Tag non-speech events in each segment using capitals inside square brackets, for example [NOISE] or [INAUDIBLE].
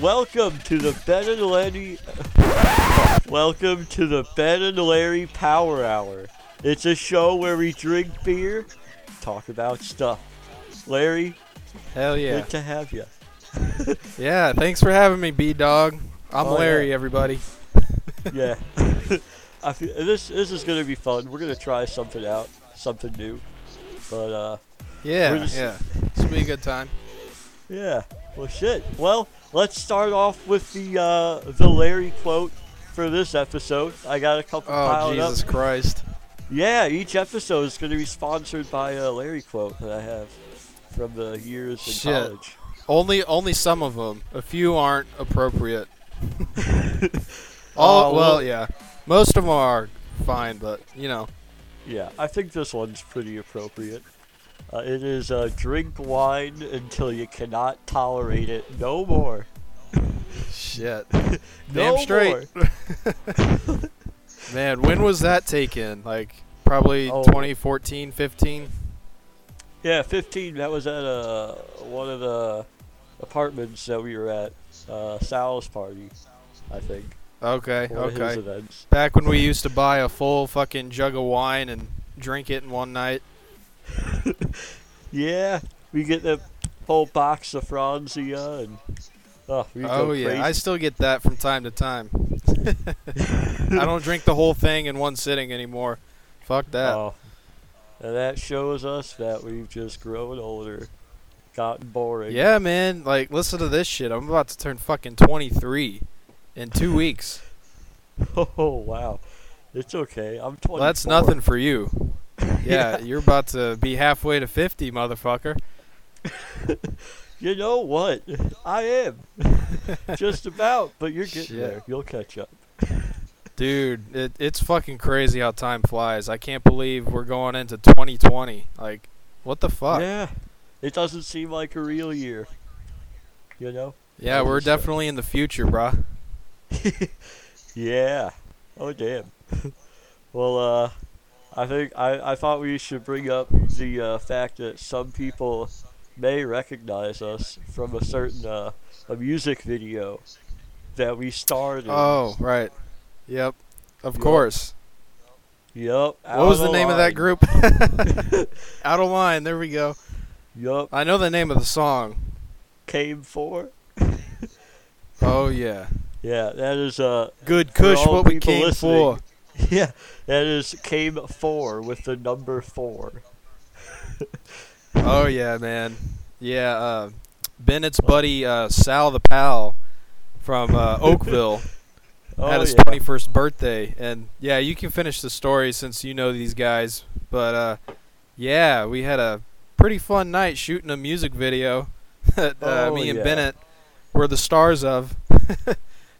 Welcome to the Ben and Larry. welcome to the Ben and Larry Power Hour. It's a show where we drink beer, talk about stuff. Larry, Hell yeah. good to have you. [LAUGHS] Yeah, thanks for having me, B Dog. I'm Oh, Larry, yeah. everybody. Yeah, [LAUGHS] I feel, this this is gonna be fun. We're gonna try something out, something new. But uh, Yeah, just- yeah. This will be a good time. yeah. Well, shit. Well, let's start off with the uh, the Larry quote for this episode. I got a couple Oh, piled up. Jesus Christ. Yeah, each episode is going to be sponsored by a Larry quote that I have from the years in Shit. college. Only only some of them. A few aren't appropriate. [LAUGHS] All Uh, well, yeah. Most of them are fine, but you know. Yeah, I think this one's pretty appropriate. Uh, it is uh, drink wine until you cannot tolerate it no more. Shit. [LAUGHS] No Damn straight. more. [LAUGHS] Man, when was that taken? Like probably Oh. 2014, 15. Yeah, 15. That was at uh, one of the apartments that we were at. Uh, Sal's party, I think. Okay, One okay. Back when we used to buy a full fucking jug of wine and drink it in one night. [LAUGHS] Yeah, we get the whole box of Franzia and. Oh, Oh yeah, crazy. I still get that from time to time. [LAUGHS] I don't drink the whole thing in one sitting anymore. Fuck that. Oh, and that shows us that we've just grown older, gotten boring. yeah, man. Like, listen to this shit. I'm about to turn fucking 23 in two weeks. [LAUGHS] Oh wow, it's okay. I'm 24. Well, that's nothing for you. [LAUGHS] Yeah, you're about to be halfway to 50, motherfucker. [LAUGHS] You know what? I am. [LAUGHS] just about, but you're getting Shit. there. You'll catch up. Dude, it, it's fucking crazy how time flies. I can't believe we're going into 2020. Like, what the fuck? Yeah, it doesn't seem like a real year. You know? Yeah, we're understand. definitely in the future, bruh. Yeah. Oh damn. well, uh, I think I I thought we should bring up the uh, fact that some people may recognize us from a certain uh, a music video that we starred in. Oh, right. Yep. Of Yup. course. Yup. What was the name of that group? [LAUGHS] Out of line. There we go. Yup. I know the name of the song. Came for. Oh yeah. [LAUGHS] Yeah, that is uh. Good Kush, what we came for. [LAUGHS] Yeah, that is came four with the number four. Oh yeah, man. Yeah. Uh, Bennett's buddy uh, Sal the pal from uh, [LAUGHS] Oakville Oh had his yeah. 21st birthday, and yeah, you can finish the story since you know these guys. But uh, yeah, we had a pretty fun night shooting a music video [LAUGHS] that uh, Oh, me and yeah. Bennett were the stars of.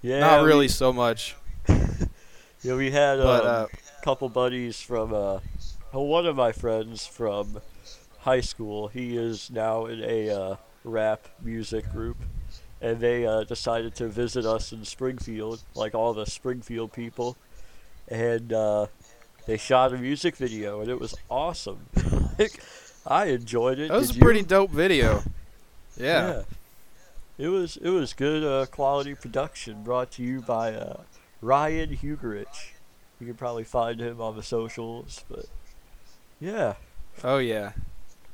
Yeah, Not we- really so much, Yeah, we had but um, uh, a couple buddies from uh, one of my friends from high school. He is now in a uh, rap music group, and they uh, decided to visit us in Springfield, like all the Springfield people, and uh, they shot a music video, and it was awesome. [LAUGHS] like, I enjoyed it. that was Did a pretty you? dope video. Yeah. It was it was good uh, quality production brought to you by uh, Ryan Hugerich. You can probably find him on the socials, but yeah. Oh yeah.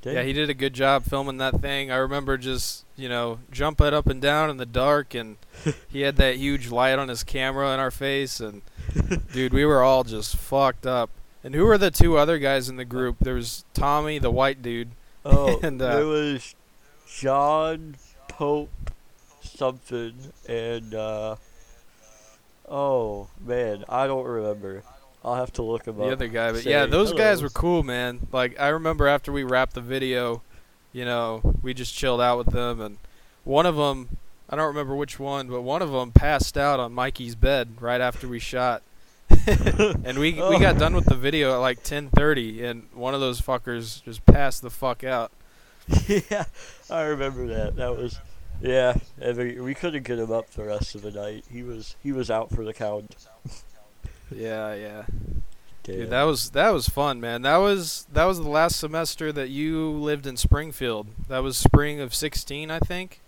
Dang. Yeah, he did a good job filming that thing. I remember just, you know, jumping up and down in the dark and [LAUGHS] he had that huge light on his camera in our face and [LAUGHS] dude, we were all just fucked up. And who were the two other guys in the group? There was Tommy, the white dude. oh, [LAUGHS] and, uh, it was John Pope something and uh, oh man, I don't remember. I'll have to look him The up. other guy, but yeah, those guys were cool, man. Like I remember after we wrapped the video, you know, we just chilled out with them, and one of them, I don't remember which one, but one of them passed out on Mikey's bed right after we shot. [LAUGHS] and we we Oh. got done with the video at like 10:30, and one of those fuckers just passed the fuck out. [LAUGHS] yeah, I remember that. That was, yeah. And we, we couldn't get him up the rest of the night. He was he was out for the count. Yeah, yeah. Damn. Dude, that was that was fun, man. That was that was the last semester that you lived in Springfield. That was spring of 16, I think.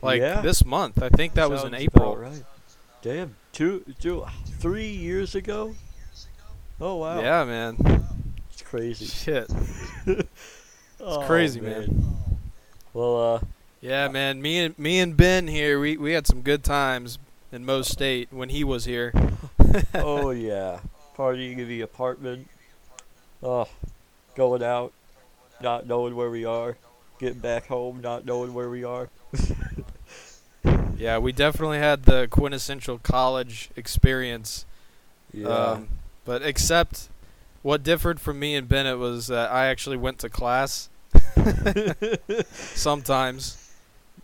Like Yeah. this month. I think that was in April. Right. Damn, two, two, three years ago. Oh wow. Yeah, man. It's crazy. Shit. [LAUGHS] It's crazy, man. Well, uh, Yeah, man. Me and me and Ben here, we we had some good times in Mo State when he was here. [LAUGHS] oh [LAUGHS] yeah, partying in the apartment. Oh, going out, not knowing where we are, getting back home, not knowing where we are. [LAUGHS] Yeah, we definitely had the quintessential college experience. Yeah. Um, but except what differed from me and Bennett was that I actually went to class sometimes.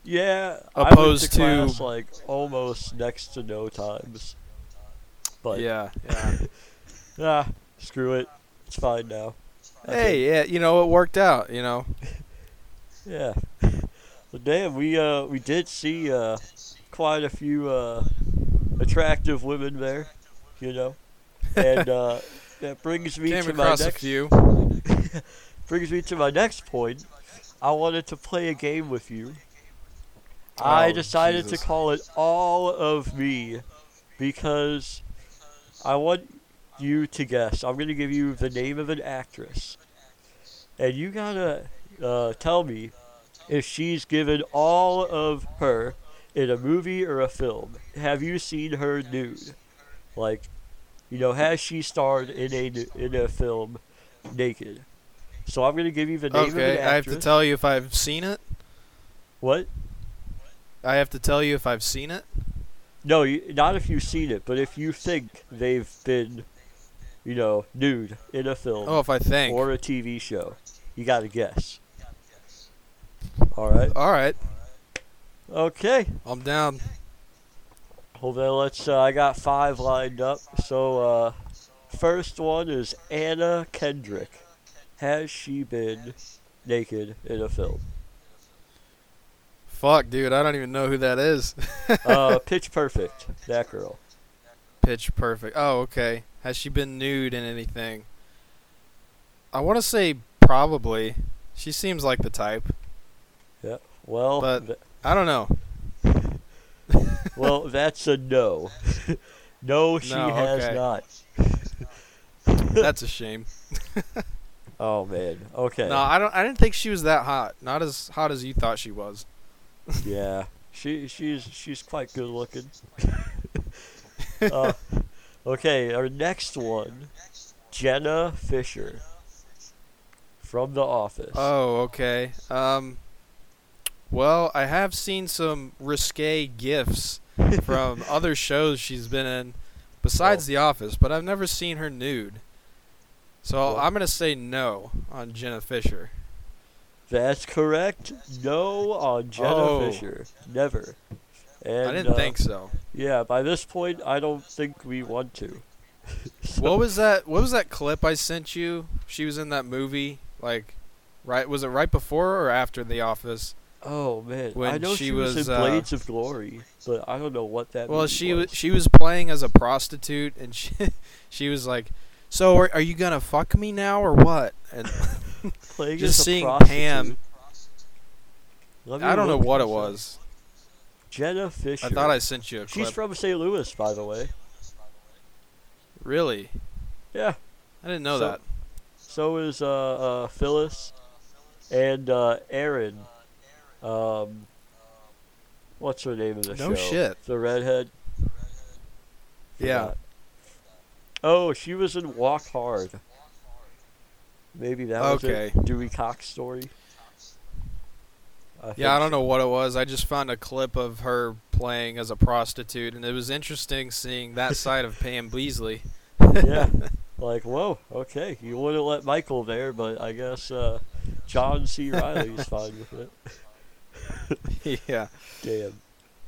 Yeah. opposed to- class, like almost next to no times. But yeah, yeah. [LAUGHS] ah, screw it. It's fine now. Hey, yeah, you know it worked out. You know. [LAUGHS] Yeah. Well, damn, we uh we did see uh quite a few uh attractive women there, you know, and uh [LAUGHS] that brings me Came to my next few. brings me to my next point. I wanted to play a game with you. I Oh, decided Jesus. to call it All of Me because I want you to guess. I'm going to give you the name of an actress. And you got to uh, tell me if she's given all of her in a movie or a film. Have you seen her nude? Like, you know, has she starred in a in a film naked? So I'm going to give you the name of Okay, an I have to tell you if I've seen it. what? I have to tell you if I've seen it. No, you, not if you've seen it, but if you think they've been, you know, nude in a film Oh, if I think. or a TV show, you got to guess. All right. All right, Okay. I'm down. Well then, let's. Uh, I got five lined up. So, uh, first one is Anna Kendrick. Has she been naked in a film? Fuck, dude, I don't even know who that is. [LAUGHS] Uh, [LAUGHS] Pitch Perfect. That girl. Pitch Perfect. Oh, okay. Has she been nude in anything? I want to say probably. She seems like the type. Yeah. Well, But- th- I don't know. [LAUGHS] well, that's a no. no, she No, has okay. not. That's a shame. Oh man. Okay. No, I don't. I didn't think she was that hot. Not as hot as you thought she was. Yeah. She she's she's quite good looking. [LAUGHS] uh, okay, our next one, Jenna Fischer from The Office. Oh, okay. Um. Well, I have seen some risque gifs from [LAUGHS] other shows she's been in, besides Oh. The Office, but I've never seen her nude. So Well- I'm gonna say no on Jenna Fischer. That's correct. No on Jenna Oh. Fischer. Never. And, I didn't uh, think so. Yeah, by this point, I don't think we want to. [LAUGHS] So- What was that? What was that clip I sent you? She was in that movie, like, right? Was it right before or after The Office? Oh man, I know she she, was, was, in uh, Blades of Glory, but I don't know what that. Well, she was. was she was playing as a prostitute, and [LAUGHS] she she was like, "So are, are you gonna fuck me now or what?" And [LAUGHS] [LAUGHS] Playing just seeing. Pam, I don't know what it was. Jenna Fischer. I thought I sent you a She's clip. from St. Louis, by the way. really? Yeah. I didn't know So- that. So is uh, uh, Phyllis and uh, Erin. Um, what's her name of the show? No shit. The redhead. Yeah. Oh, she was in Walk Hard. Maybe that was Okay. Dewey Cox story. I Yeah, I don't know what it was. I just found a clip of her playing as a prostitute, and it was interesting seeing that [LAUGHS] side of Pam Beesly. yeah. [LAUGHS] Like, whoa, okay. You wouldn't let Michael there, but I guess uh, John C. Reilly's fine with it. [LAUGHS] yeah. Damn.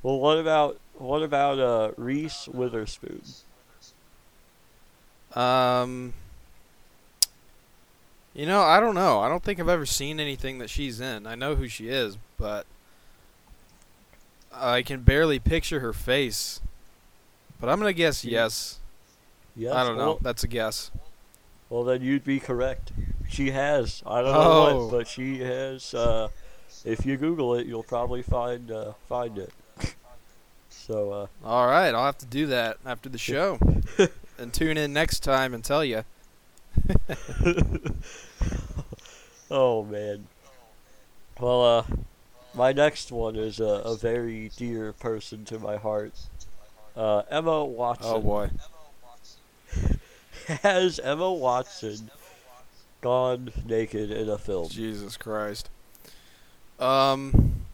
Well, what about what about uh, Reese Witherspoon? Um. You know, I don't know. I don't think I've ever seen anything that she's in. I know who she is, but I can barely picture her face. But I'm gonna guess yes. Yes. I don't know. Well, That's a guess. well, then you'd be correct. She has. I don't know Oh. what, but she has uh, if you Google it, you'll probably find uh, find it. [LAUGHS] So uh, All right, I'll have to do that after the show, [LAUGHS] and tune in next time and tell you. [LAUGHS] oh man. Well, uh, my next one is a, a very dear person to my heart. Uh, Emma Watson. Oh boy. [LAUGHS] Has Emma Watson gone naked in a film? Jesus Christ. Um,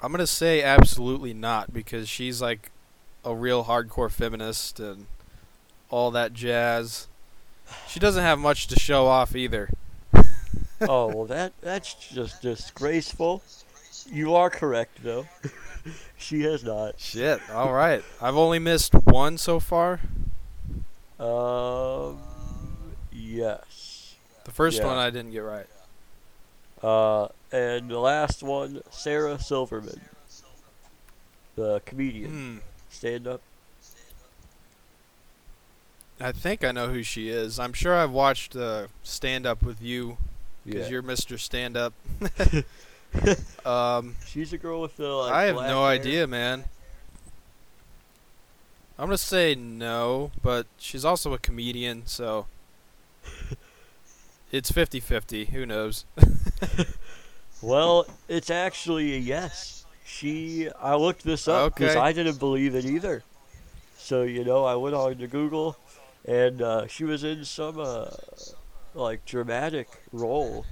I'm gonna say absolutely not because she's like a real hardcore feminist and all that jazz. She doesn't have much to show off either. [LAUGHS] oh well, that that's just disgraceful. You are correct though. [LAUGHS] she has not. Shit. All right. I've only missed one so far. Um. Yes. The first Yeah. one I didn't get right. Uh, and the last one, Sarah Silverman, the comedian, Hmm. stand up. I think I know who she is. I'm sure I've watched uh, Stand Up with You because Yeah. you're Mr. Stand Up. [LAUGHS] um, She's a girl with the. Like, I have no hair. idea, man. I'm gonna say no, but she's also a comedian, so [LAUGHS] it's 50-50. Who knows? [LAUGHS] Well, it's actually a yes. She. I looked this up because Okay. I didn't believe it either. So you know, I went on to Google, and uh, she was in some uh, like dramatic role,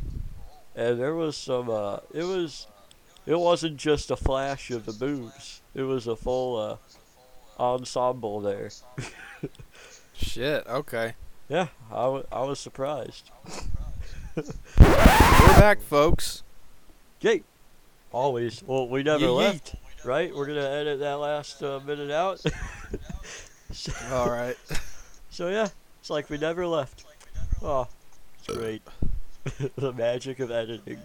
and there was some. Uh, it was. It wasn't just a flash of the boobs. It was a full uh, ensemble there. [LAUGHS] Shit. Okay. Yeah, I, w- I was surprised. [LAUGHS] We're back, folks. Yay! Always. Well, we never left, right? We're gonna edit that last uh, minute out. [LAUGHS] All right. So yeah, it's like we never left. Oh, it's great. [LAUGHS] the magic of editing.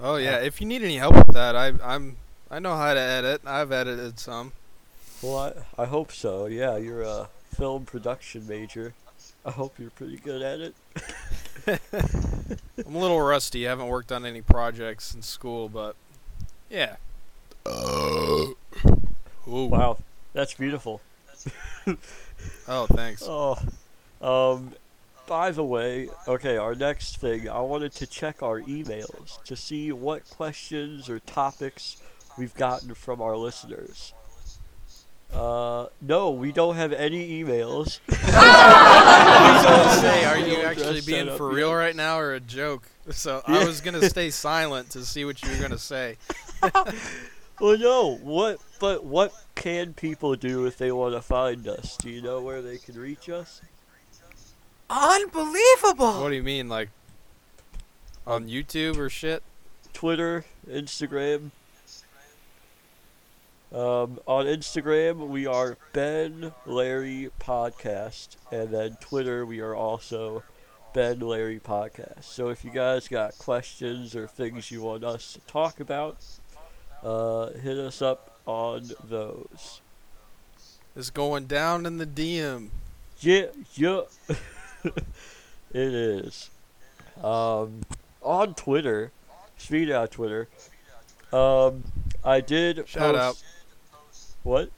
Oh yeah. If you need any help with that, I I'm I know how to edit. I've edited some. Well, I, I hope so. Yeah, you're a film production major. I hope you're pretty good at it. [LAUGHS] I'm a little rusty. I haven't worked on any projects in school, but yeah. Uh. Ooh. Wow, that's beautiful. [LAUGHS] Oh, thanks. Oh, um, by the way, okay, our next thing, I wanted to check our emails to see what questions or topics we've gotten from our listeners. Uh, no, we don't have any emails. [LAUGHS] [LAUGHS] I was gonna say, are you actually being set up for yet. real right now or a joke? So I was gonna stay [LAUGHS] silent to see what you were gonna say. Well, no, what, but what can people do if they want to find us? Do you know where they can reach us? Unbelievable! What do you mean, like on YouTube or shit? Twitter, Instagram. Um, on Instagram, we are Ben Larry Podcast, and then Twitter, we are also Ben Larry Podcast. So if you guys got questions or things you want us to talk about, uh, hit us up on those. It's going down in the DM. Yeah, yeah. [LAUGHS] it is. Um, on Twitter, speaking of Twitter, um, I did Shout post- out. What?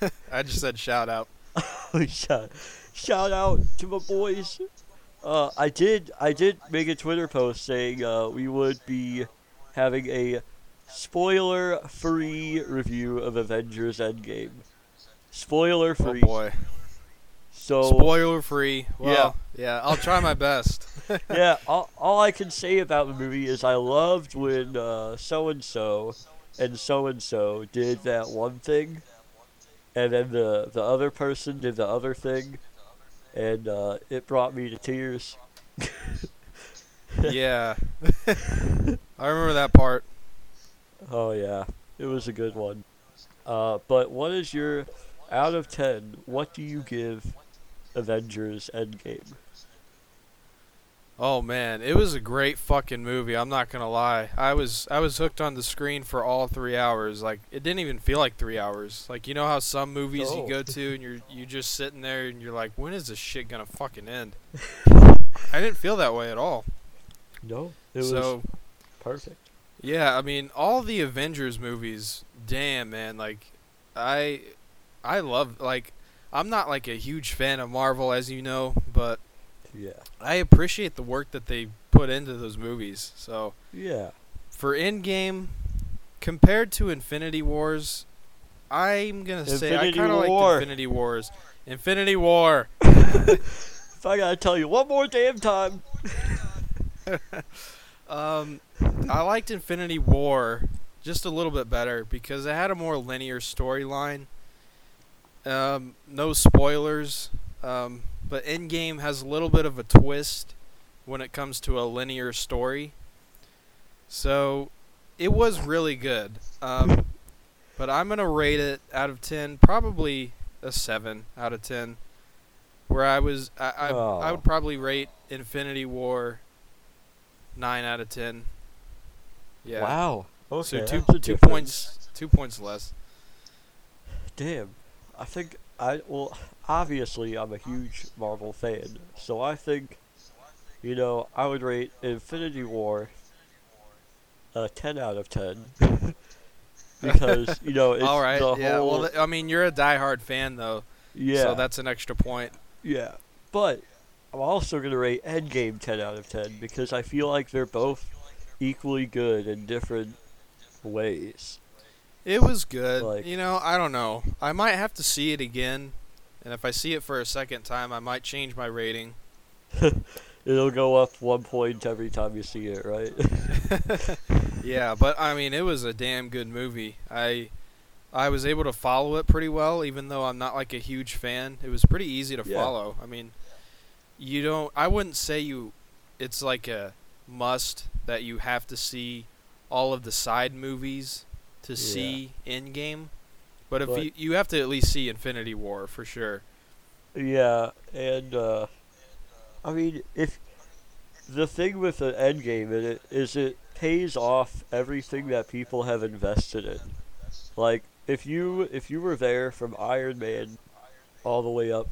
[LAUGHS] I just said shout out. [LAUGHS] shout, shout out to my boys. Uh, I did I did make a Twitter post saying uh, we would be having a spoiler-free review of Avengers Endgame. Oh Spoiler-free. Oh boy. so Spoiler free. Well, yeah. I'll try my best. [LAUGHS] yeah, all, all I can say about the movie is I loved when so and so and so and so did that one thing, and then the the other person did the other thing, and uh, it brought me to tears. [LAUGHS] yeah. [LAUGHS] I remember that part. Oh yeah, it was a good one. Uh, but what is your out of ten? What do you give Avengers Endgame? Oh man, it was a great fucking movie. I'm not gonna lie. I was I was hooked on the screen for all three hours. Like it didn't even feel like three hours. Like you know how some movies Oh. you go to and you're you just sitting there and you're like, when is this shit gonna fucking end? [LAUGHS] I didn't feel that way at all. No, it was perfect. Yeah, I mean, all the Avengers movies. Damn, man, like I, I love like. I'm not like a huge fan of Marvel, as you know, but Yeah. I appreciate the work that they put into those movies. So Yeah. for Endgame, compared to Infinity Wars, I'm gonna say I kind of like Infinity Wars. Infinity War. [LAUGHS] If I gotta tell you one more damn time. [LAUGHS] Um, I liked Infinity War just a little bit better because it had a more linear storyline. Um, no spoilers, um, but Endgame has a little bit of a twist when it comes to a linear story. So it was really good. Um, but I'm gonna rate it out of ten, probably a seven out of ten. Where I was, I I, I Oh. would probably rate Infinity War nine out of ten. Yeah. Wow. Okay. So two that's two difference. points two points less. Damn. I think I well obviously I'm a huge Marvel fan, so I think you know, I would rate Infinity War a 10 out of 10 [LAUGHS] because, [LAUGHS] you know, it's All right. the Yeah. whole Well, I mean, you're a diehard fan though, yeah. so that's an extra point. Yeah, but I'm also gonna rate Endgame 10 out of 10 because I feel like they're both equally good in different ways. It was good. Like- you know, I don't know. I might have to see it again, and if I see it for a second time, I might change my rating. [LAUGHS] It'll go up one point every time you see it, right? [LAUGHS] yeah, but I mean, it was a damn good movie. I I was able to follow it pretty well, even though I'm not like a huge fan. It was pretty easy to Yeah. follow. I mean, you don't. I wouldn't say you. It's like a must that you have to see all of the side movies to Yeah. see Endgame. But if But- you you have to at least see Infinity War for sure. yeah, and uh, I mean, if the thing with the Endgame in it is it pays off everything that people have invested in. Like if you if you were there from Iron Man all the way up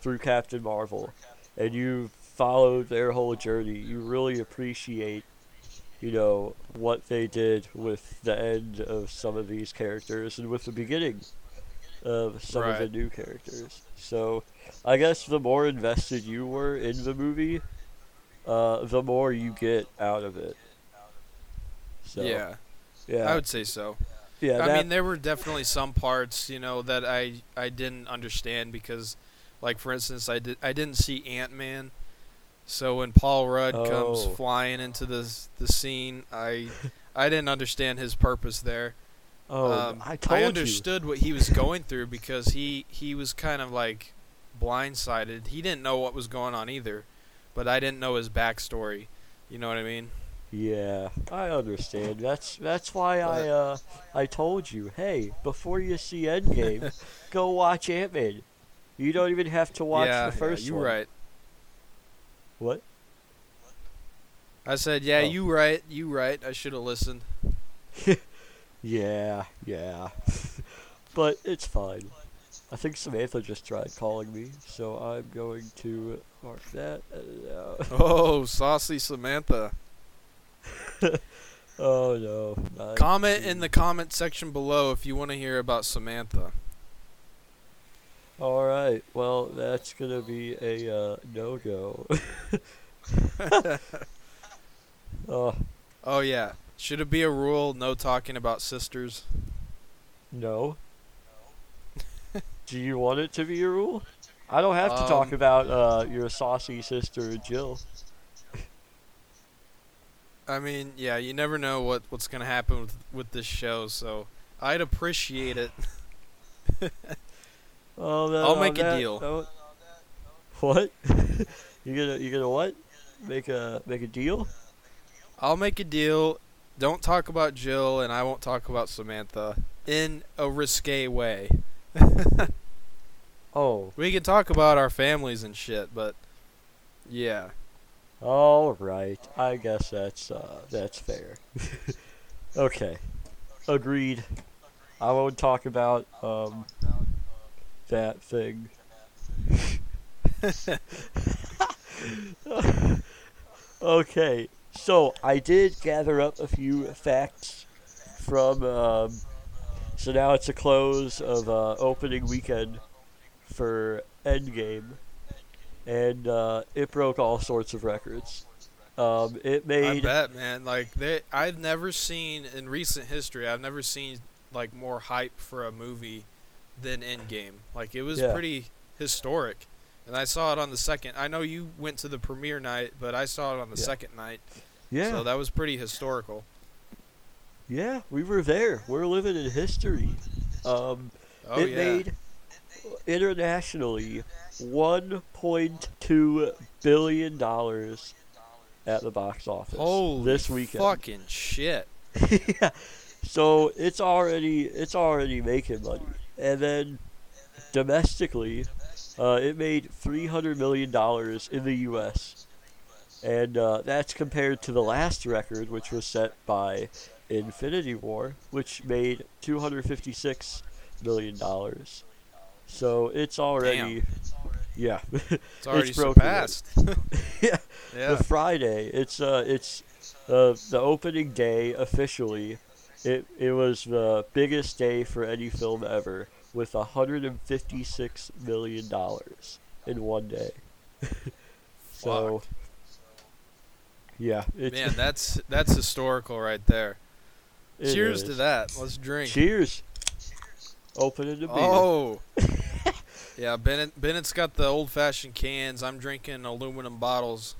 through Captain Marvel, and you followed their whole journey, you really appreciate, you know, what they did with the end of some of these characters and with the beginning of some of the new characters. So, I guess the more invested you were in the movie, uh, the more you get out of it. So, yeah, yeah, I would say so. yeah. I that- mean, there were definitely some parts, you know, that I I didn't understand because, like for instance, I did I didn't see Ant Man, so when Paul Rudd Oh. comes flying into the the scene, I I didn't understand his purpose there. oh, um, I told you. understood what he was going through because he he was kind of like blindsided. He didn't know what was going on either, but I didn't know his backstory. You know what I mean? Yeah, I understand. That's that's why I uh I told you, hey, before you see Endgame, [LAUGHS] go watch Ant Man. You don't even have to watch yeah, the first yeah, you one. right. What? I said, yeah, Oh. you right, you right. I should have listened. [LAUGHS] Yeah, yeah. [LAUGHS] but it's fine. I think Samantha just tried calling me, so I'm going to mark that. Oh, [LAUGHS] saucy Samantha. oh no. Comment in the comment section below if you want to hear about Samantha. All right. Well, that's gonna be a uh, no go. [LAUGHS] oh Oh yeah. Should it be a rule no talking about sisters? no. [LAUGHS] Do you want it to be a rule? I don't have to talk Um, about uh, your saucy sister Jill. I mean, yeah, you never know what what's going to happen with with this show, so I'd appreciate it. [LAUGHS] Oh, no, I'll no, make a deal. no. What? [LAUGHS] you gonna you gonna what? Make a make a deal? I'll make a deal. Don't talk about Jill and I won't talk about Samantha in a risque way. [LAUGHS] Oh, We can talk about our families and shit, but yeah. all right. I guess that's uh that's fair. [LAUGHS] okay, agreed. I won't talk about um that thing. [LAUGHS] okay, So I did gather up a few facts from. Um, so now it's a close of uh, opening weekend for Endgame, and uh, it broke all sorts of records. Um, it I made bet, man. Like they, I've never seen in recent history. I've never seen like more hype for a movie than Endgame. Like it was Yeah. pretty historic, and I saw it on the second. I know you went to the premiere night, but I saw it on the Yeah. second night. yeah, So that was pretty historical. yeah, we were there. We're living in history. Um, Oh it yeah. made internationally 1.2 billion dollars at the box office Holy this weekend. fucking shit. [LAUGHS] yeah. So it's already it's already making money, and then domestically, uh, it made 300 million dollars in the U.S. And uh, that's compared to the last record, which was set by Infinity War, which made 256 million dollars. So it's already, yeah, [LAUGHS] It's already broken surpassed. [LAUGHS] yeah. yeah. The Friday, it's uh, it's uh, the opening day officially. It it was the biggest day for any film ever, with 156 million dollars in one day. [LAUGHS] so, yeah, Man, that's that's historical right there. Cheers is. to that. Let's drink. Cheers. Open it to beer. Oh. [LAUGHS] yeah, Bennett Bennett's got the old fashioned cans. I'm drinking aluminum bottles.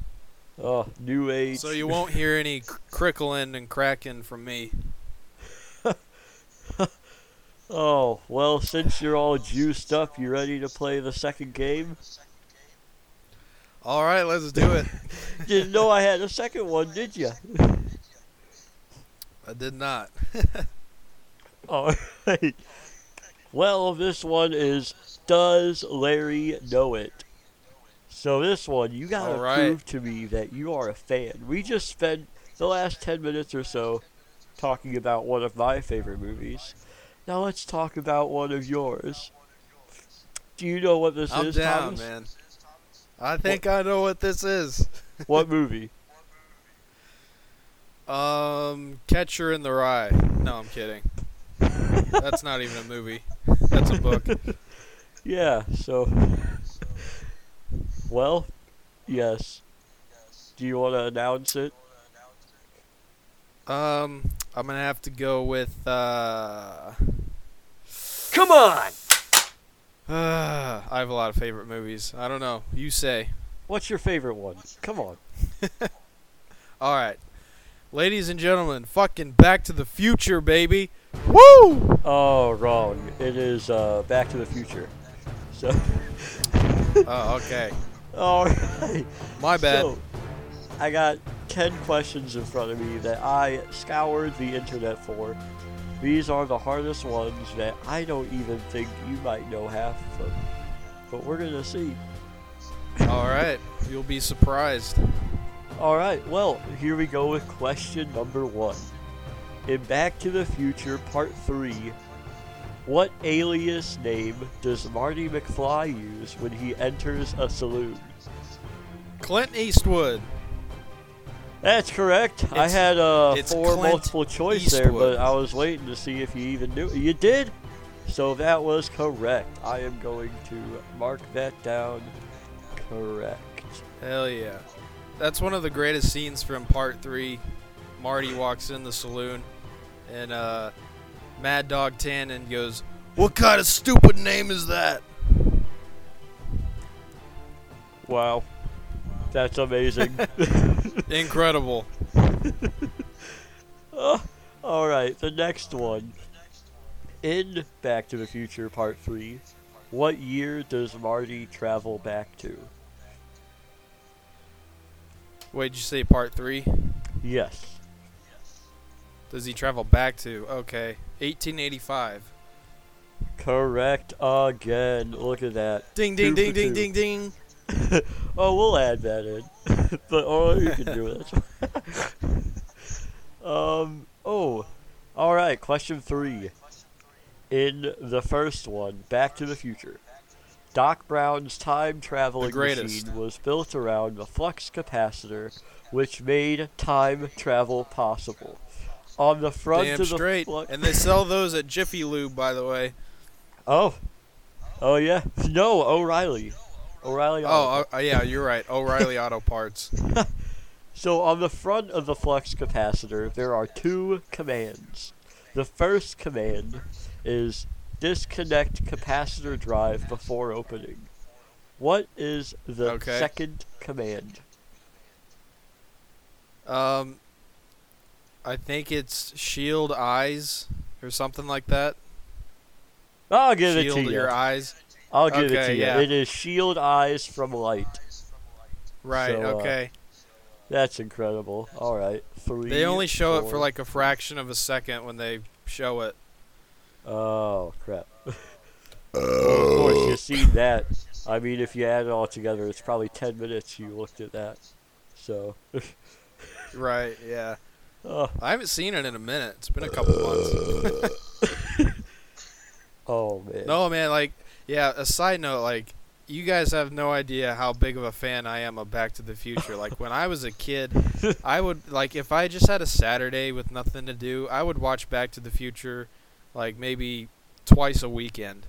Oh, new age. So you won't hear any cr- [LAUGHS] crickling and cracking from me. Oh well, since you're all juiced up, you ready to play the second game? All right, let's do it. [LAUGHS] Didn't know I had a second one, did you? I did not. [LAUGHS] All right. Well, this one is Does Larry Know It? So this one, you gotta All right. prove to me that you are a fan. We just spent the last ten minutes or so talking about one of my favorite movies. Now let's talk about one of yours. Do you know what this I'm is, down, Thomas? man. I think I know what this is. [LAUGHS] What movie? Um, Catcher in the Rye. No, I'm kidding. That's not even a movie. That's a book. [LAUGHS] Yeah, so. Well, yes. Do you want to announce it? Um, I'm gonna have to go with uh. Come on! [SIGHS] I have a lot of favorite movies. I don't know. You say. What's your favorite one? Come on. [LAUGHS] All right, ladies and gentlemen, fucking Back to the Future, baby. Woo! Oh, wrong. It is uh, Back to the Future. So, [LAUGHS] Oh, okay. all right. My bad. So, I got 10 questions in front of me that I scoured the internet for. These are the hardest ones that I don't even think you might know half of. But we're going to see. All right, you'll be surprised. All right, well, here we go with question number one. In Back to the Future Part 3, what alias name does Marty McFly use when he enters a saloon? Clint Eastwood. That's correct. I had uh, four Clint multiple choice there, but I was waiting to see if you even knew. You did? So that was correct. I am going to mark that down correct. Hell yeah. That's one of the greatest scenes from part three. Marty walks in the saloon and uh, Mad Dog Tannen goes, What kind of stupid name is that? Wow. That's amazing. [LAUGHS] Incredible. [LAUGHS] Oh, all right, the next one. In Back to the Future Part 3, what year does Marty travel back to? Wait, did you say part three? Yes. Does he travel back to? Okay. 1885. Correct again. Look at that. Ding, ding, Two ding, ding, two. ding, ding. [LAUGHS] oh, we'll add that in. [LAUGHS] but oh, you can do it. [LAUGHS] um. Oh. All right. Question three. In the first one, Back to the Future, Doc Brown's time traveling machine was built around a flux capacitor, which made time travel possible. On the front Damn of the straight. flux- And they sell those at Jiffy Lube, by the way. oh, oh yeah, no O'Reilly, O'Reilly. Auto Oh, uh, yeah, you're right. O'Reilly Auto Parts. [LAUGHS] So on the front of the flux capacitor, there are two commands. The first command is disconnect capacitor drive before opening. What is the Okay. second command? Um, I think it's Shield Eyes or something like that. I'll give it Shield to you. Shield your eyes. I'll give it to you. yeah. It is shield eyes from light. Right. So, uh, okay. That's incredible. All right, three. They only show it for like a fraction of a second when they show it. Oh crap! well, [LAUGHS] of course, you see that. I mean, if you add it all together, it's probably ten minutes you looked at that. So, [LAUGHS] Right. Yeah. oh, I haven't seen it in a minute. It's been a couple months. [LAUGHS] oh man. No, man. Like, yeah. A side note, like, you guys have no idea how big of a fan I am of Back to the Future. like, when I was a kid, [LAUGHS] I would like if I just had a Saturday with nothing to do, I would watch Back to the Future, like maybe twice a weekend.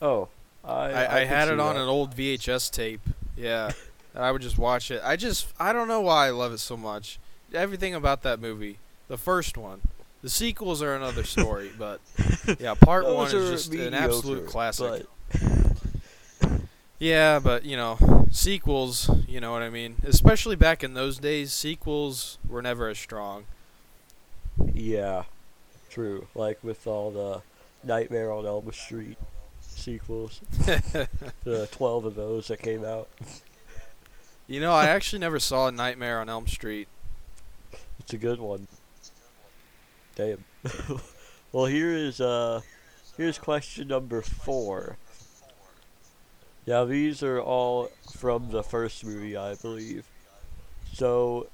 Oh, I I, I, I, had it on that. an old VHS tape. Yeah, and I would just watch it. I just I don't know why I love it so much. Everything about that movie, the first one. The sequels are another story, but [LAUGHS] yeah, part one is just an absolute mediocre, classic. Yeah, but you know, sequels, you know what I mean? Especially back in those days, sequels were never as strong. Yeah, true. Like with all the Nightmare on Elm Street sequels, [LAUGHS] the twelve of those that came out. you know, I actually never saw Nightmare on Elm Street. It's a good one. Damn. [LAUGHS] well, here is uh, here's question number four. Now these are all from the first movie, I believe. So,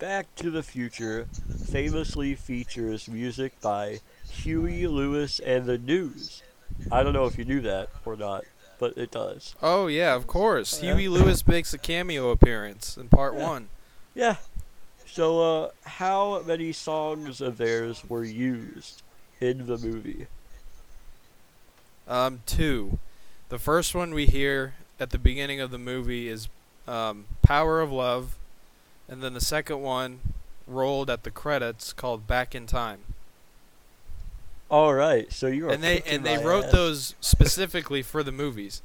Back to the Future famously features music by Huey Lewis and the News. I don't know if you knew that or not, but it does. Oh yeah, of course. Yeah. Huey Lewis makes a cameo appearance in part Yeah. one. Yeah. So, uh, how many songs of theirs were used in the movie? Um, two. The first one we hear at the beginning of the movie is um, "Power of Love," and then the second one rolled at the credits called "Back in Time." All right, so you are. and they and they wrote ass. those specifically for the movies.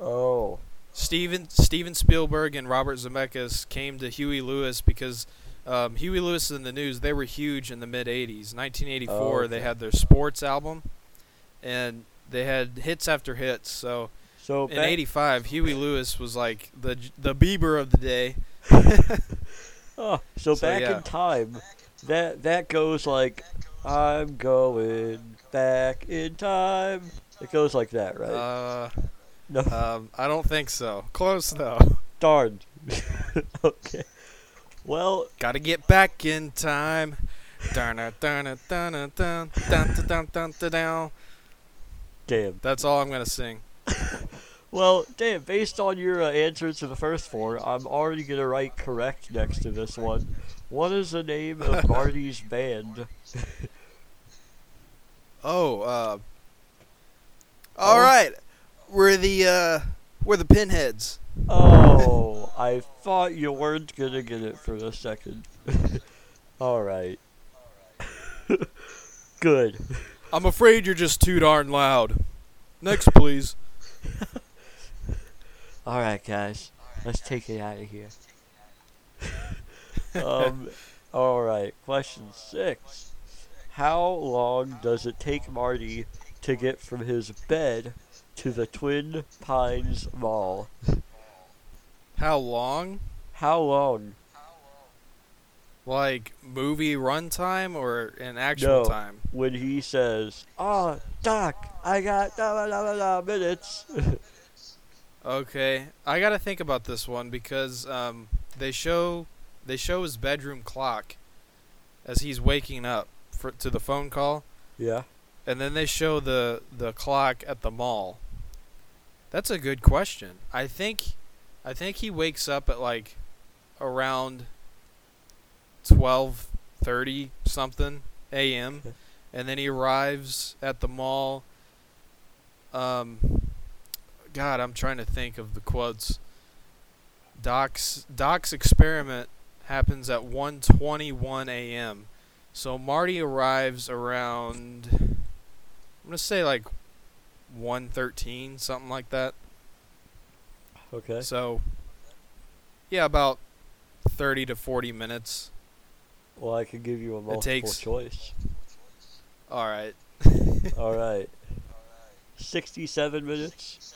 Oh, Steven Steven Spielberg and Robert Zemeckis came to Huey Lewis because um, Huey Lewis and the News they were huge in the mid '80s. 1984, Oh, they had their sports album, and they had hits after hits. So, so in '85, Huey Lewis was like the the Bieber of the day. [LAUGHS] oh, so, so back yeah. in time, that that goes like, I'm going back in time. It goes like that, right? Uh, no, um, I don't think so. Close though. Darn. [LAUGHS] okay. Well, gotta get back in time. Darn it, darn it, darn it, Darn! Darn! Darn! Darn! Darn! Damn. That's all I'm gonna sing. [LAUGHS] Well, damn. Based on your uh, answer to the first four, I'm already gonna write correct next to this one. What is the name of [LAUGHS] Marty's band? Oh, uh. Oh. All right, we're the uh, we're the pinheads. Oh, I thought you weren't gonna get it for a second. [LAUGHS] All right. Good. I'm afraid you're just too darn loud. Next, please. [LAUGHS] All right, guys. Let's take it out of here. [LAUGHS] um. All right. Question six. How long does it take Marty to get from his bed to the Twin Pines Mall? How long? How long? Like movie runtime or in actual No. time? When he says, "Oh, Doc, I got da da da da minutes." [LAUGHS] Okay, I gotta think about this one because um, they show they show his bedroom clock as he's waking up for to the phone call, yeah. and then they show the the clock at the mall. That's a good question. I think I think he wakes up at like around 12:30 something a.m. And then he arrives at the mall um god, I'm trying to think of the quotes. Doc's Doc's experiment happens at 1:21 a.m. So Marty arrives around I'm going to say like 113 something like that. Okay. So, yeah, about 30 to 40 minutes. Well, I can give you a multiple takes- choice. All right. [LAUGHS] All right. 67 minutes,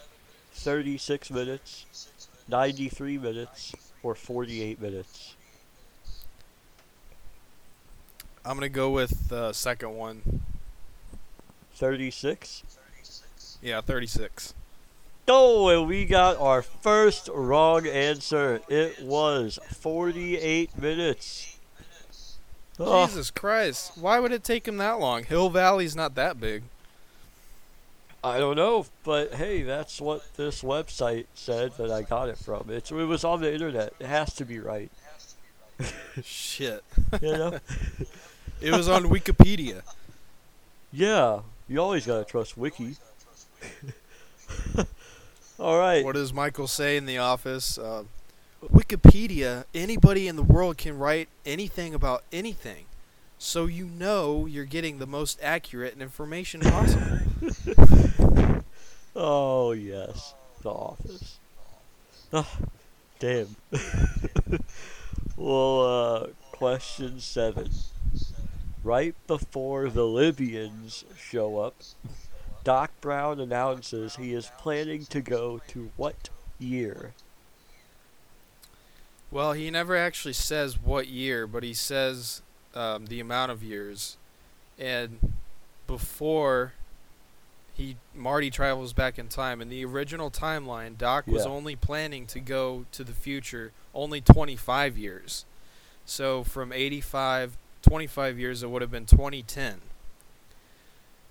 36 minutes, 93 minutes, or 48 minutes. I'm going to go with the second one. 36? Yeah, 36. Oh, and we got our first wrong answer. It was 48 minutes. Oh, Jesus Christ. Why would it take him that long? Hill Valley's not that big. I don't know, but hey, that's what this website said that I got it from. It's, it was on the internet. It has to be right. Shit. [LAUGHS] You know? It was on Wikipedia. yeah, you always gotta trust Wiki. [LAUGHS] All right. What does Michael say in the office? Uh, Wikipedia, anybody in the world can write anything about anything. So you know you're getting the most accurate information possible. [LAUGHS] Oh yes, The Office. Ah, damn. [LAUGHS] well, uh, question seven. Right before the Libyans show up, Doc Brown announces he is planning to go to what year? Well, he never actually says what year, but he says um, the amount of years. And before he Marty travels back in time, in the original timeline, Doc was only planning to go to the future only 25 years. So from 85, 25 years, it would have been 2010.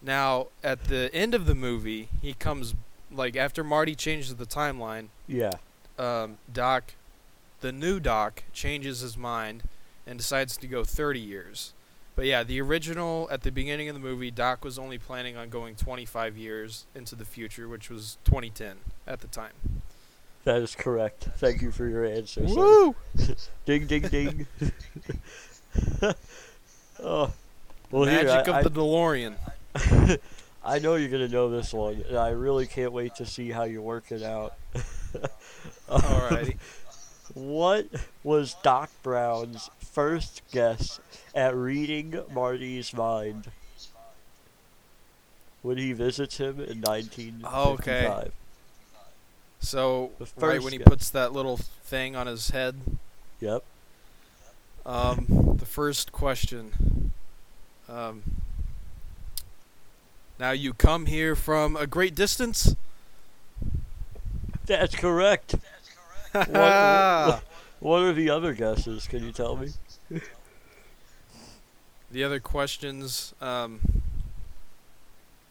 Now, at the end of the movie, he comes like after Marty changes the timeline Yeah. um, Doc, the new Doc, changes his mind and decides to go 30 years. But yeah, the original at the beginning of the movie, Doc was only planning on going 25 years into the future, which was 2010 at the time. That is correct. Thank you for your answer. sir. [LAUGHS] Ding, ding, ding. [LAUGHS] oh. Well, here, Magic I, of the DeLorean. I, [LAUGHS] I know you're going to know this one, and I really can't wait to see how you work it out. Alrighty. What was Doc Brown's first guess at reading Marty's mind when he visits him in 1955? Okay. So The right when he guess. puts that little thing on his head, Yep. um, the first question. Um, now you come here from a great distance. That's correct. What, what are the other guesses? Can you tell me? The other questions, um,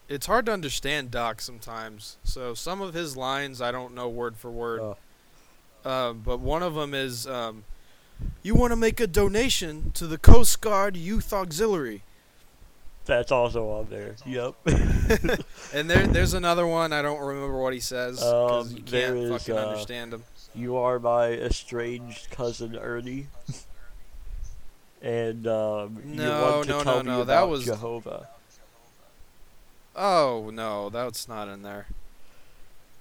it's hard to understand Doc sometimes. So some of his lines I don't know word for word. Oh. Um, but one of them is, um, "You want to make a donation to the Coast Guard Youth Auxiliary." That's also on there. Yep. [LAUGHS] And there, there's another one I don't remember what he says because Um, you can't is, fucking uh, understand him. you are my estranged cousin Ernie. and um, you No, want to no, tell no, me no, about that was- Jehovah. Oh no, that's not in there.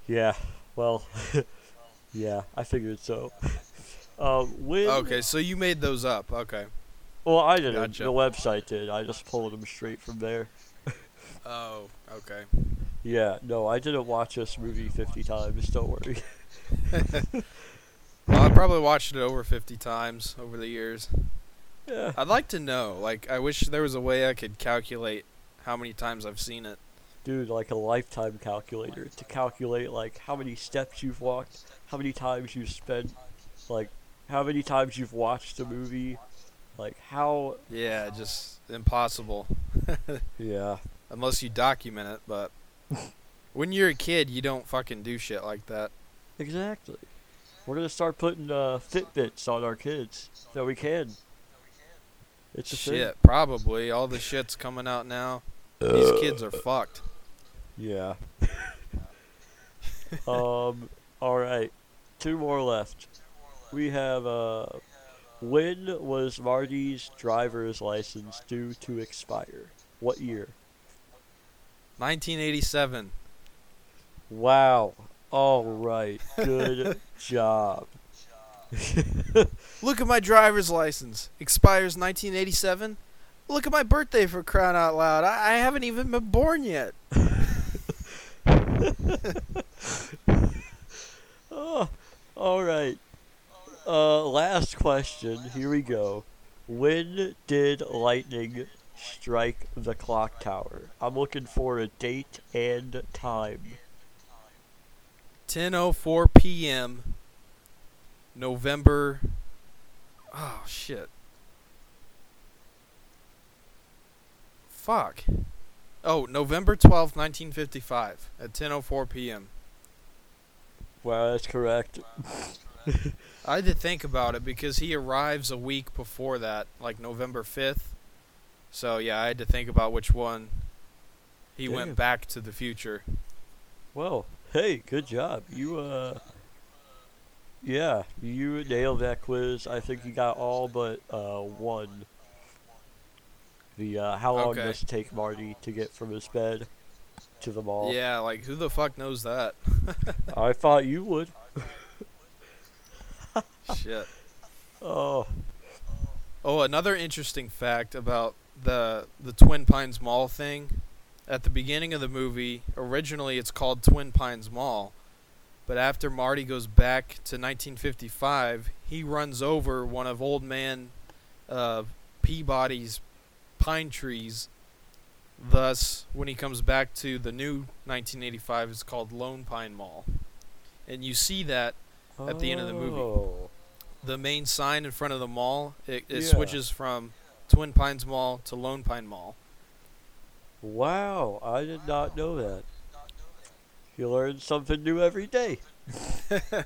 Yeah. Well. [LAUGHS] yeah, I figured so. [LAUGHS] Um, when, Okay, so you made those up. Okay. Well, I didn't. Gotcha. The website did. I just pulled them straight from there. [LAUGHS] Oh, okay. Yeah. No, I didn't watch this movie 50 times. Don't worry. [LAUGHS] Well, I probably watched it over 50 times over the years. yeah. I'd like to know. Like, I wish there was a way I could calculate how many times I've seen it. Dude, like a lifetime calculator to calculate like how many steps you've walked, how many times you've spent, like how many times you've watched a movie, like how. Yeah, just impossible. [LAUGHS] Yeah. Unless you document it, but [LAUGHS] When you're a kid, you don't fucking do shit like that. Exactly. We're gonna start putting uh, Fitbits on our kids so we can. It's a Shit, probably. All the shit's coming out now. These kids are fucked. Yeah. [LAUGHS] um. All right. Two more left. We have uh. When was Marty's driver's license due to expire? What year? 1987. Wow. All right. Good [LAUGHS] job. Look at my driver's license. Expires 1987. Look at my birthday for crying out loud. I, I haven't even been born yet. [LAUGHS] oh, all right. Uh, last question. Here we go. When did lightning strike the clock tower? I'm looking for a date and time. 10:04 p.m. November. Oh shit. Fuck. Oh, November 12th, 1955 at 10:04 p.m. Wow, that's correct. [LAUGHS] I had to think about it because he arrives a week before that, like November 5th. So yeah, I had to think about which one. He Damn. went back to the future. Well, hey, good job. You uh Yeah, you nailed that quiz. I think you got all but uh one. The uh how long Okay. does it take Marty to get from his bed to the mall? Yeah, like who the fuck knows that? [LAUGHS] I thought you would. [LAUGHS] Shit. Oh, Oh, another interesting fact about the the Twin Pines Mall thing. At the beginning of the movie, originally it's called Twin Pines Mall, but after Marty goes back to 1955, he runs over one of old man uh, Peabody's pine trees. Thus, when he comes back to the new 1985, it's called Lone Pine Mall, and you see that At the end of the movie. Oh. the main sign in front of the mall it, it Yeah. switches from Twin Pines Mall to Lone Pine Mall. Wow, I did not know that. You learn something new every day. [LAUGHS]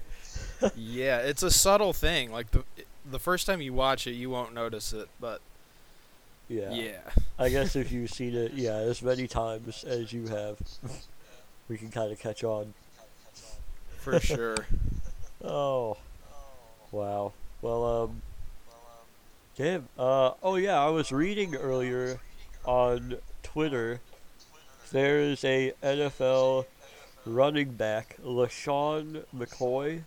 yeah, it's a subtle thing. Like the the first time you watch it, you won't notice it, but Yeah. yeah, I guess if [LAUGHS] you've seen it, yeah, as many times as you have, [LAUGHS] we can kind of catch on. for sure. Oh, wow. Well, um, damn. Uh, oh yeah, I was reading earlier on Twitter. There's a NFL running back, LeSean McCoy,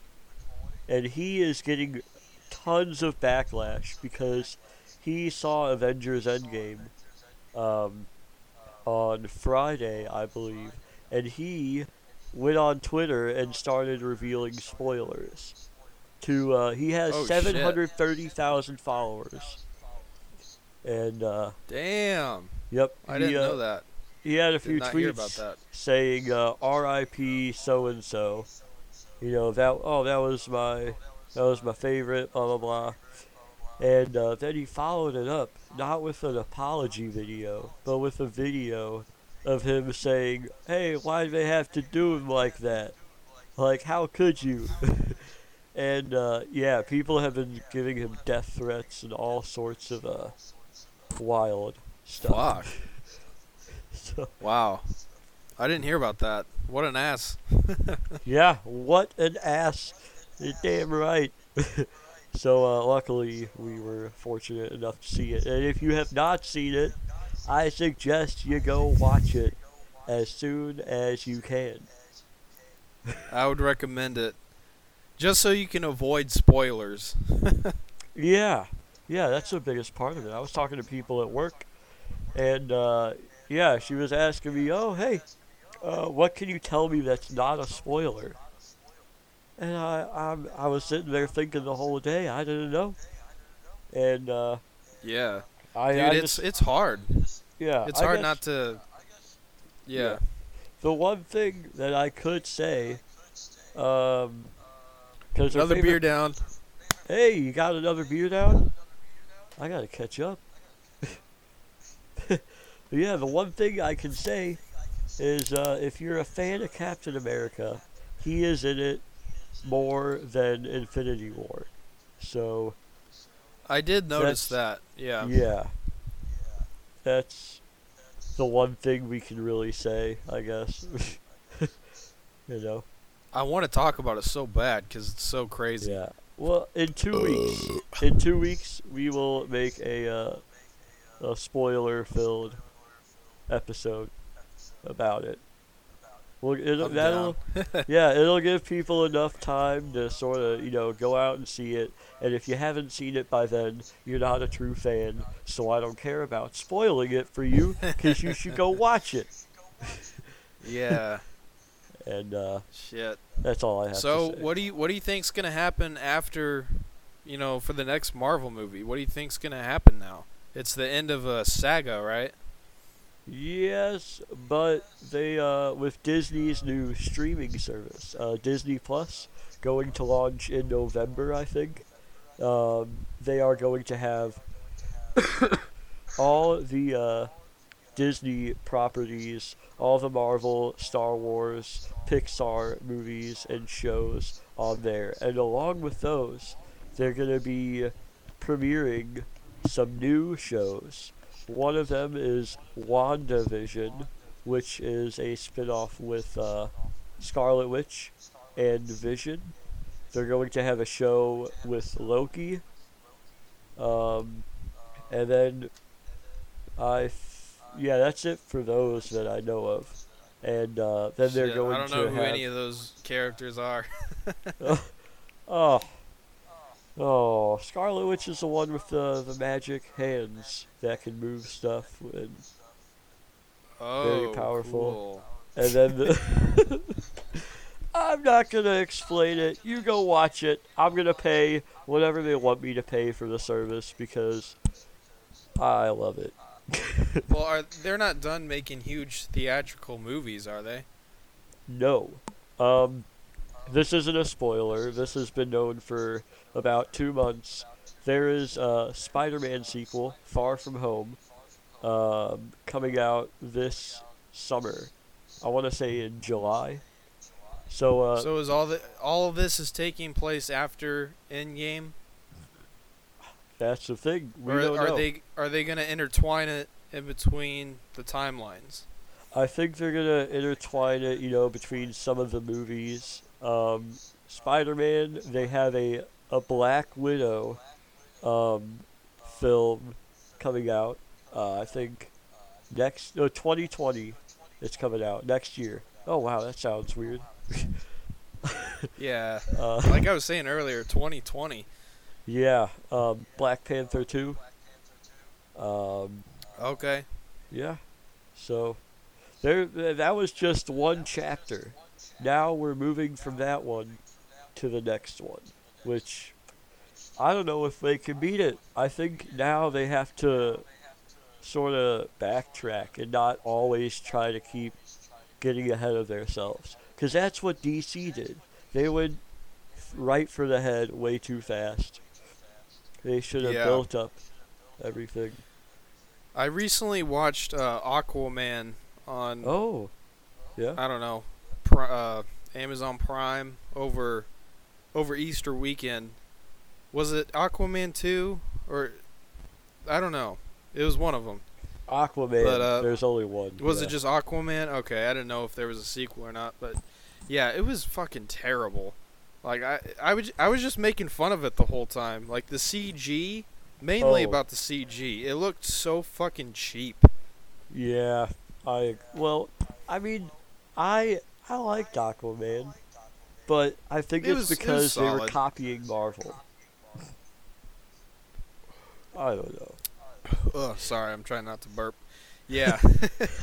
and he is getting tons of backlash because he saw Avengers Endgame um, on Friday, I believe, and he went on Twitter and started revealing spoilers. To uh, he has Oh, seven hundred thirty thousand followers, and uh, Damn, yep, I he, didn't uh, know that. He had a few tweets about that. saying uh, "R.I.P. so and so." You know that. Oh, that was my that was my favorite. Blah blah blah. And uh, then he followed it up, not with an apology video, but with a video of him saying, "Hey, why do they have to do him like that? Like, how could you?" [LAUGHS] and uh, yeah, people have been giving him death threats and all sorts of uh, wild stuff. [LAUGHS] So, Wow, I didn't hear about that. What an ass. [LAUGHS] Yeah, what an ass. You're damn right. so, uh, luckily, we were fortunate enough to see it. And if you have not seen it, I suggest you go watch it as soon as you can. I would recommend it, just so you can avoid spoilers. [LAUGHS] Yeah, yeah, that's the biggest part of it. I was talking to people at work, and, uh, yeah, she was asking me, oh, hey, uh, what can you tell me that's not a spoiler? And I, I'm, I was sitting there thinking the whole day, I didn't know. And, uh, Yeah, I, dude, I it's just, it's hard. yeah, It's I hard guess not to. Yeah. Yeah. The one thing that I could say, um, because Another beer down. Hey, you got another beer down? I gotta catch up. [LAUGHS] yeah, the one thing I can say is uh, if you're a fan of Captain America, he is in it more than Infinity War. So I did notice that. Yeah. yeah, that's the one thing we can really say, I guess. [LAUGHS] you know. I want to talk about it so bad because it's so crazy. Yeah. Well, in two weeks, in two weeks, we will make a uh, a spoiler-filled episode about it. Well, it'll, that'll [LAUGHS] yeah, it'll give people enough time to sort of you know go out and see it. And if you haven't seen it by then, you're not a true fan. So I don't care about spoiling it for you because you should go [LAUGHS] watch it. Yeah. [LAUGHS] And uh, Shit. that's all I have So to say. what do you what do you think's gonna happen after, you know, for the next Marvel movie? What do you think's gonna happen now? It's the end of a saga, right? Yes, but they uh with Disney's new streaming service, uh, Disney Plus, going to launch in November, I think. Um, they are going to have [COUGHS] all the uh, Disney properties, all the Marvel, Star Wars, Pixar movies and shows on there, and along with those, they're gonna be premiering some new shows. One of them is WandaVision, which is a spin-off with uh, Scarlet Witch and Vision. They're going to have a show with Loki. Um, and then I, f- yeah, that's it for those that I know of. And uh, then they're Shit, going to. I don't know who have any of those characters are. [LAUGHS] [LAUGHS] oh, oh, Scarlet Witch is the one with the the magic hands that can move stuff and Oh, very powerful. cool. And then the [LAUGHS] I'm not gonna explain it. You go watch it. I'm gonna pay whatever they want me to pay for the service because I love it. [LAUGHS] Well, are they're not done making huge theatrical movies, are they? No. Um this isn't a spoiler. This has been known for about two months. There is a Spider-Man sequel, Far From Home, um, coming out this summer. I want to say in July. So, uh, so is all the all of this is taking place after Endgame, that's the thing. We or don't are know. they are they gonna intertwine it in between the timelines? I think they're gonna intertwine it, you know, between some of the movies. Um, Spider-Man, they have a a Black Widow um, film coming out. Uh, I think next no 2020, it's coming out next year. Oh wow, that sounds weird. [LAUGHS] Yeah, Uh, like I was saying earlier, 2020. yeah, um, Black Panther 2. Um, Okay. Yeah. So there that was just one chapter. Now we're moving from that one to the next one, which I don't know if they can beat it. I think now they have to sort of backtrack and not always try to keep getting ahead of themselves cuz that's what DC did. They went right for the head way too fast. They should have Yeah. built up everything. I recently watched uh, Aquaman on Oh. Yeah. I don't know, uh, Amazon Prime over over Easter weekend. Was it Aquaman 2 or I don't know. It was one of them. Aquaman. But, uh, there's only one. Was yeah. it just Aquaman? Okay, I didn't know if there was a sequel or not, but yeah, it was fucking terrible. Like I I was I was just making fun of it the whole time. Like the CG, mainly Oh. about the CG. It looked so fucking cheap. Yeah, I well, I mean, I I liked Aquaman, but I think It it's was- it because they were copying Marvel. I don't know. Oh, sorry, I'm trying not to burp. Yeah.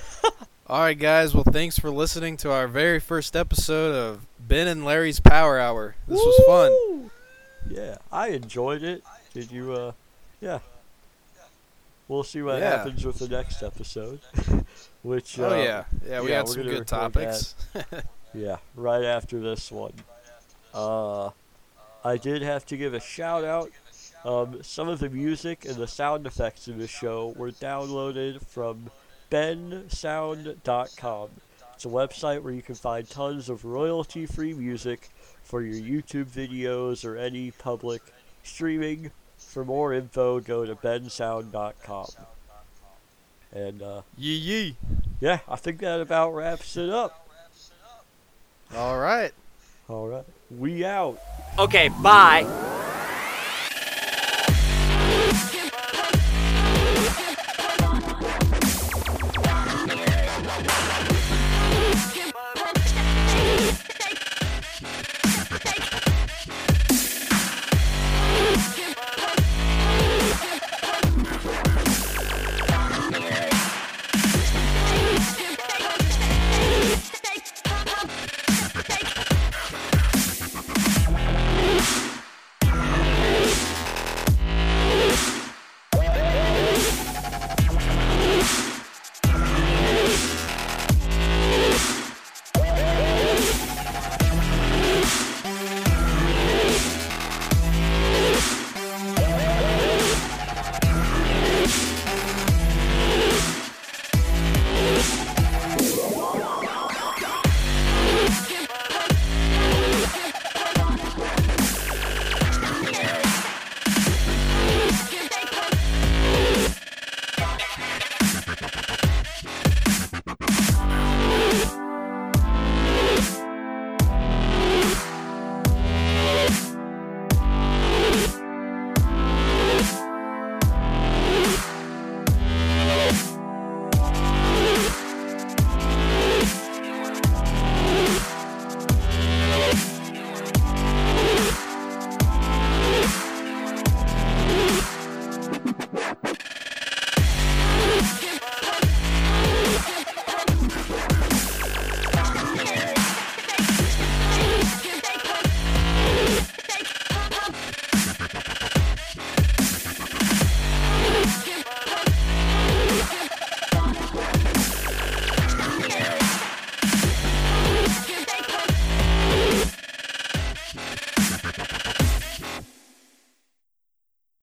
[LAUGHS] All right, guys. Well, thanks for listening to our very first episode of Ben and Larry's Power Hour. This was fun. Yeah, I enjoyed it. Did you? Uh, yeah. We'll see what Yeah. happens with the next episode. [LAUGHS] Which? Oh uh, yeah, yeah. We yeah, had some good topics. [LAUGHS] Yeah, right after this one. Uh, I did have to give a shout out. Um, some of the music and the sound effects in this show were downloaded from bensound.com. It's a website where you can find tons of royalty free music for your YouTube videos or any public streaming. For more info, go to bensound.com. And uh, Yee yee. yeah, I think that about wraps it up. All right. All right, we out. Okay, bye.